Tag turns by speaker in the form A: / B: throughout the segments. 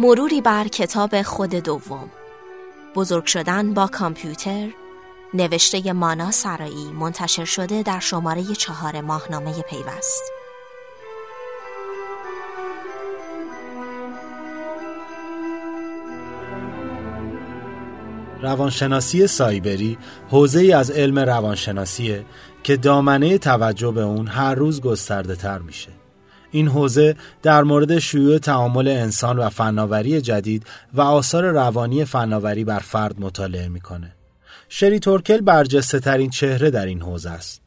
A: مروری بر کتاب خود دوم بزرگ شدن با کامپیوتر نوشته مانا سرایی منتشر شده در شماره چهار ماهنامه پیوست
B: روانشناسی سایبری حوزه از علم روانشناسیه که دامنه توجه به اون هر روز گسترده تر میشه. این حوزه در مورد شیوع تعامل انسان و فناوری جدید و آثار روانی فناوری بر فرد مطالعه می‌کنه. شری تورکل برجسته ترین چهره در این حوزه است.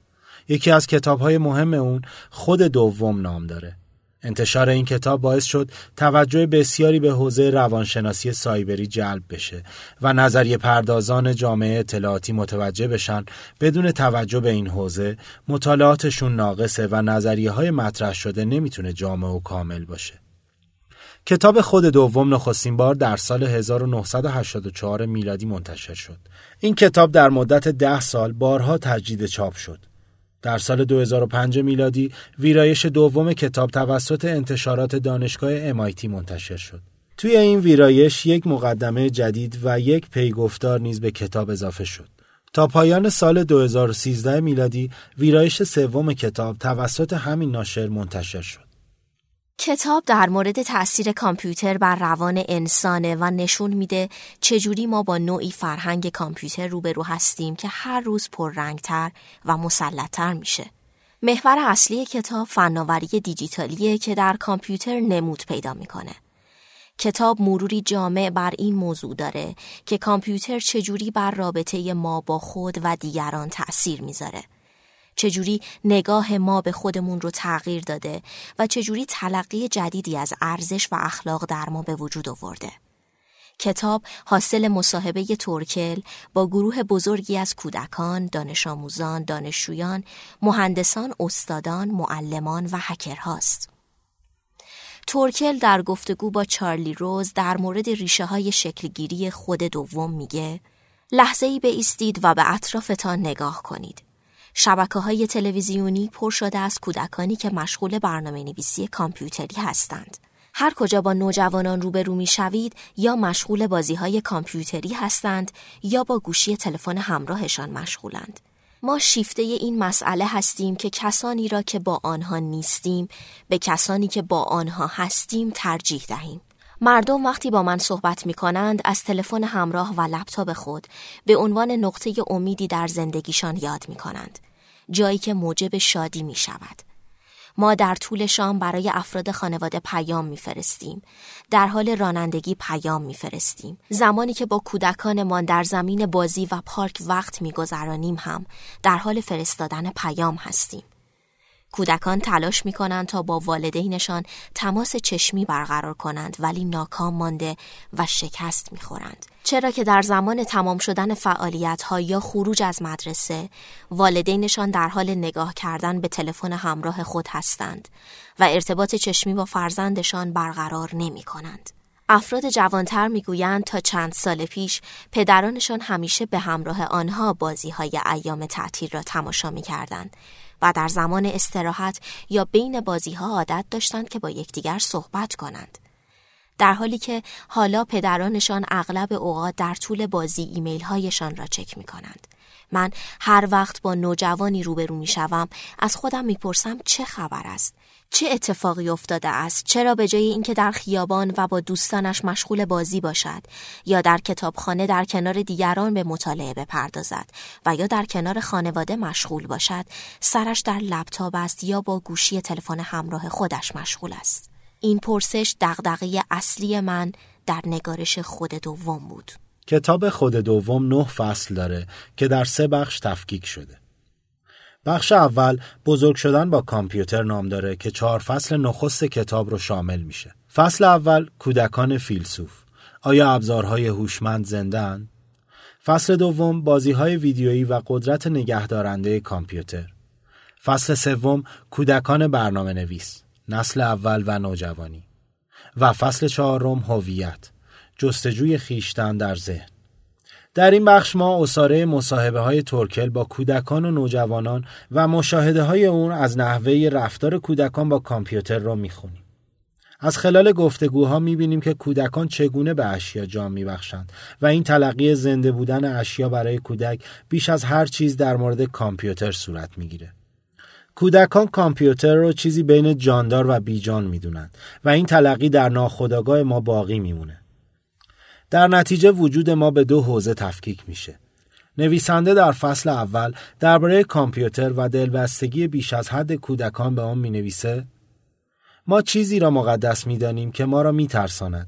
B: یکی از کتاب های مهم اون خود دوم نام داره. انتشار این کتاب باعث شد توجه بسیاری به حوزه روانشناسی سایبری جلب بشه و نظریه پردازان جامعه اطلاعاتی متوجه بشن بدون توجه به این حوزه مطالعاتشون ناقصه و نظریه های مطرح شده نمی‌تونه جامع و کامل باشه. کتاب خود دوم نخستین بار در سال 1984 میلادی منتشر شد. این کتاب در مدت ده سال بارها تجدید چاپ شد. در سال 2005 میلادی ویرایش دوم کتاب توسط انتشارات دانشگاه MIT منتشر شد. توی این ویرایش یک مقدمه جدید و یک پیگفتار نیز به کتاب اضافه شد. تا پایان سال 2013 میلادی ویرایش سوم کتاب توسط همین ناشر منتشر شد.
A: کتاب در مورد تاثیر کامپیوتر بر روان انسانه و نشون میده چجوری ما با نوعی فرهنگ کامپیوتر روبرو هستیم که هر روز پررنگتر و مسلطتر میشه. محور اصلی کتاب فناوری دیجیتالیه که در کامپیوتر نمود پیدا می‌کنه. کتاب مروری جامع بر این موضوع داره که کامپیوتر چجوری بر رابطه ما با خود و دیگران تأثیر می‌ذاره. چجوری نگاه ما به خودمون رو تغییر داده و چجوری تلقی جدیدی از ارزش و اخلاق در ما به وجود آورده. کتاب حاصل مصاحبه تورکل با گروه بزرگی از کودکان، دانش آموزان، دانشجویان، مهندسان، استادان، معلمان و هکرهاست. تورکل در گفتگو با چارلی روز در مورد ریشه های شکلگیری خود دوم میگه لحظه ای ایستید و به اطرافتان نگاه کنید. شبکه های تلویزیونی پر شده از کودکانی که مشغول برنامه نویسی کامپیوتری هستند. هر کجا با نوجوانان روبرو می شوید یا مشغول بازی های کامپیوتری هستند یا با گوشی تلفن همراهشان مشغولند. ما شیفته این مسئله هستیم که کسانی را که با آنها نیستیم به کسانی که با آنها هستیم ترجیح دهیم. مردم وقتی با من صحبت می کنند از تلفن همراه و لپتاپ خود به عنوان نقطه امیدی در زندگیشان یاد می کنند. جایی که موجب شادی می شود. ما در طول شام برای افراد خانواده پیام میفرستیم. در حال رانندگی پیام میفرستیم. زمانی که با کودکانمان در زمین بازی و پارک وقت میگذرانیم هم در حال فرستادن پیام هستیم. کودکان تلاش می کنند تا با والدینشان تماس چشمی برقرار کنند ولی ناکام مانده و شکست می خورند. چرا که در زمان تمام شدن فعالیت ها یا خروج از مدرسه والدینشان در حال نگاه کردن به تلفن همراه خود هستند و ارتباط چشمی با فرزندشان برقرار نمی کنند. افراد جوانتر می‌گویند تا چند سال پیش پدرانشان همیشه به همراه آنها بازی های ایام تعطیل را تماشا می کردند و در زمان استراحت یا بین بازی ها عادت داشتند که با یکدیگر صحبت کنند. در حالی که حالا پدرانشان اغلب اوقات در طول بازی ایمیل هایشان را چک می کنند. من هر وقت با نوجوانی روبرو می شوم از خودم می‌پرسم چه خبر است؟ چه اتفاقی افتاده است؟ چرا به جای اینکه در خیابان و با دوستانش مشغول بازی باشد؟ یا در کتابخانه در کنار دیگران به مطالعه بپردازد؟ و یا در کنار خانواده مشغول باشد؟ سرش در لپتاپ است یا با گوشی تلفن همراه خودش مشغول است؟ این پرسش دغدغه اصلی من در نگارش خود دوم بود.
B: کتاب خود دوم نه فصل داره که در سه بخش تفکیک شده بخش اول بزرگ شدن با کامپیوتر نام داره که چهار فصل نخست کتاب رو شامل میشه. فصل اول کودکان فیلسوف. آیا ابزارهای هوشمند زندن؟ فصل دوم بازی های ویدیویی و قدرت نگهدارنده کامپیوتر. فصل سوم کودکان برنامه نویس. نسل اول و نوجوانی. و فصل چهارم هویت. جستجوی خیشتن در ذهن. در این بخش ما اصاره مصاحبه های ترکل با کودکان و نوجوانان و مشاهده های اون از نحوه رفتار کودکان با کامپیوتر را می‌خونیم. از خلال گفتگوها می‌بینیم که کودکان چگونه به اشیا جام میبخشند و این تلقی زنده بودن اشیا برای کودک بیش از هر چیز در مورد کامپیوتر صورت می‌گیره. کودکان کامپیوتر رو چیزی بین جاندار و بیجان می‌دونند و این تلقی در ناخودآگاه ما باقی میمونه. در نتیجه وجود ما به دو حوزه تفکیک میشه. نویسنده در فصل اول درباره کامپیوتر و دلبستگی بیش از حد کودکان به آن می نویسه ما چیزی را مقدس می دانیم که ما را می ترساند.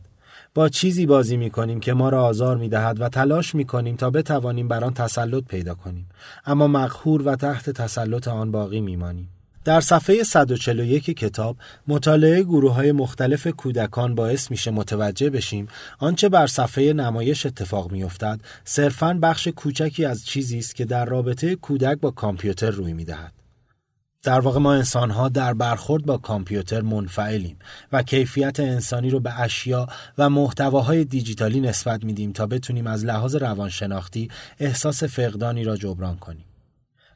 B: با چیزی بازی می کنیم که ما را آزار می دهد و تلاش می کنیم تا بتوانیم بر آن تسلط پیدا کنیم اما مقهور و تحت تسلط آن باقی می مانیم. در صفحه 141 کتاب مطالعه گروه های مختلف کودکان باعث میشه متوجه بشیم آنچه بر صفحه نمایش اتفاق میافتد صرفاً بخش کوچکی از چیزی است که در رابطه کودک با کامپیوتر روی می‌دهد در واقع ما انسان ها در برخورد با کامپیوتر منفعلیم و کیفیت انسانی رو به اشیا و محتواهای دیجیتالی نسبت میدیم تا بتونیم از لحاظ روانشناختی احساس فقدانی را جبران کنیم.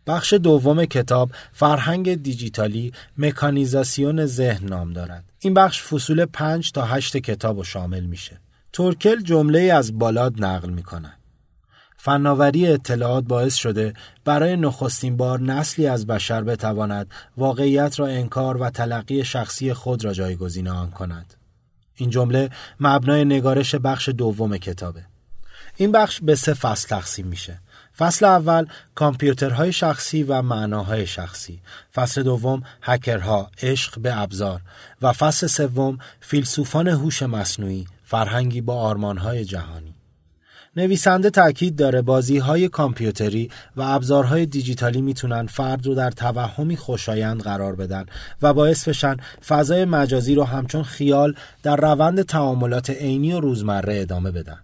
B: بخش دوم کتاب فرهنگ دیجیتالی مکانیزاسیون ذهن نام دارد. این بخش فصول 5 تا 8 کتاب رو شامل میشه. تورکل جمله از بالاد نقل می‌کنه. فناوری اطلاعات باعث شده برای نخستین بار نسلی از بشر بتواند واقعیت را انکار و تلقی شخصی خود را جایگزین آن کند. این جمله مبنای نگارش بخش دوم کتابه. این بخش به سه فصل تقسیم میشه. فصل اول کامپیوترهای شخصی و معناهای شخصی. فصل دوم هکرها عشق به ابزار. و فصل سوم فیلسوفان هوش مصنوعی فرهنگی با آرمانهای جهانی. نویسنده تاکید داره بازی های کامپیوتری و ابزارهای دیجیتالی می‌تونن فرد رو در توهمی خوشایند قرار بدن و باعث بشن فضای مجازی رو همچون خیال در روند تعاملات عینی و روزمره ادامه بدن.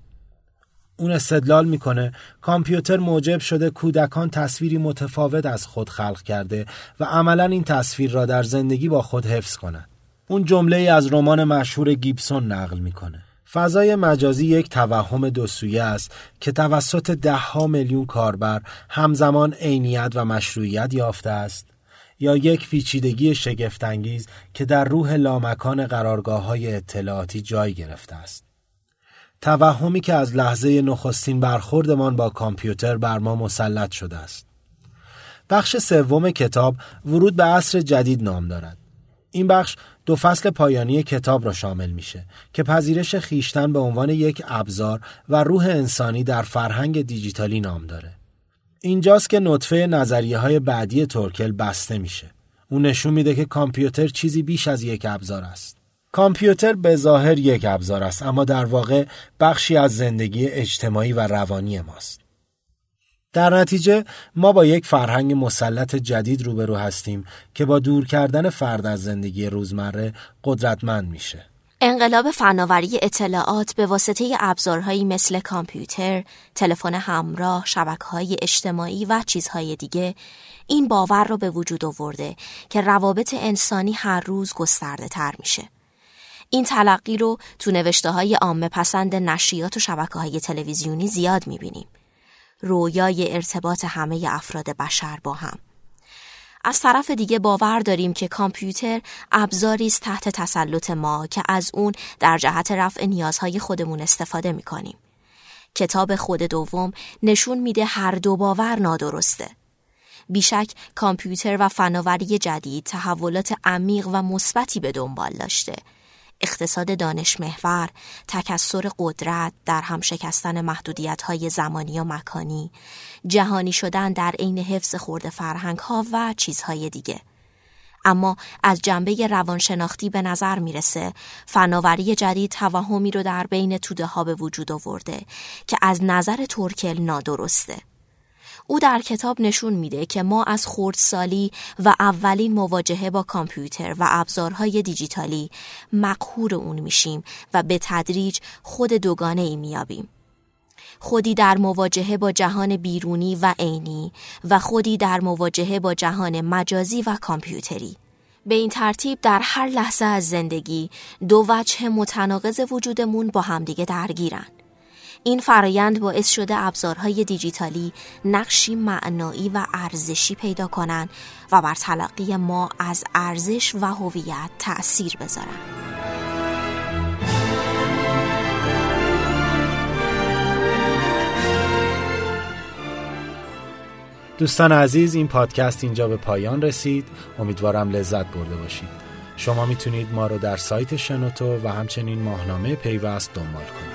B: اون استدلال می‌کنه کامپیوتر موجب شده کودکان تصویری متفاوت از خود خلق کرده و عملا این تصویر را در زندگی با خود حفظ کنند. اون جمله ای از رمان مشهور گیبسون نقل می‌کنه. فضای مجازی یک توهم دو سویه است که توسط دهها میلیون کاربر همزمان عینیت و مشروعیت یافته است یا یک پیچیدگی شگفتانگیز که در روح لامکان قرارگاه های اطلاعاتی جای گرفته است. توهمی که از لحظه نخستین برخوردمان با کامپیوتر بر ما مسلط شده است. بخش سوم کتاب ورود به عصر جدید نام دارد. این بخش دو فصل پایانی کتاب را شامل میشه که پذیرش خیشتن به عنوان یک ابزار و روح انسانی در فرهنگ دیجیتالی نام داره. اینجاست که نطفه نظریه های بعدی تورکل بسته میشه. اون نشون میده که کامپیوتر چیزی بیش از یک ابزار است. کامپیوتر به ظاهر یک ابزار است اما در واقع بخشی از زندگی اجتماعی و روانی ماست. در نتیجه ما با یک فرهنگ مسلط جدید روبرو هستیم که با دور کردن فرد از زندگی روزمره قدرتمند میشه.
A: انقلاب فناوری اطلاعات به واسطه ابزارهایی مثل کامپیوتر، تلفن همراه، شبکه‌های اجتماعی و چیزهای دیگه این باور رو به وجود آورده که روابط انسانی هر روز گسترده تر میشه. این تلقی رو تو نوشته های عامه پسند نشریات و شبکه های تلویزیونی زیاد می‌بینیم. رویای ارتباط همه افراد بشر با هم. از طرف دیگه باور داریم که کامپیوتر ابزاری است تحت تسلط ما که از اون در جهت رفع نیازهای خودمون استفاده می‌کنیم. کتاب خود دوم نشون میده هر دو باور نادرسته. بیشک کامپیوتر و فناوری جدید تحولات عمیق و مثبتی به دنبال داشته اقتصاد دانش محور، تکسر قدرت در هم شکستن محدودیت های زمانی و مکانی، جهانی شدن در عین حفظ خورده فرهنگ ها و چیزهای دیگه. اما از جنبه روانشناختی به نظر می‌رسه فناوری جدید توهمی رو در بین توده ها به وجود آورده که از نظر تورکل نادرسته. او در کتاب نشون میده که ما از خردسالی و اولین مواجهه با کامپیوتر و ابزارهای دیجیتالی مقهور اون میشیم و به تدریج خود دوگانه ای میابیم. خودی در مواجهه با جهان بیرونی و عینی و خودی در مواجهه با جهان مجازی و کامپیوتری. به این ترتیب در هر لحظه از زندگی دو وجه متناقض وجودمون با همدیگه درگیرن. این فرایند باعث شده ابزارهای دیجیتالی نقشی معنایی و ارزشی پیدا کنند و بر تلقی ما از ارزش و هویت تأثیر بذارند.
B: دوستان عزیز این پادکست اینجا به پایان رسید. امیدوارم لذت برده باشید. شما می‌تونید ما رو در سایت شنوتو و همچنین ماهنامه پیوست دنبال کنید.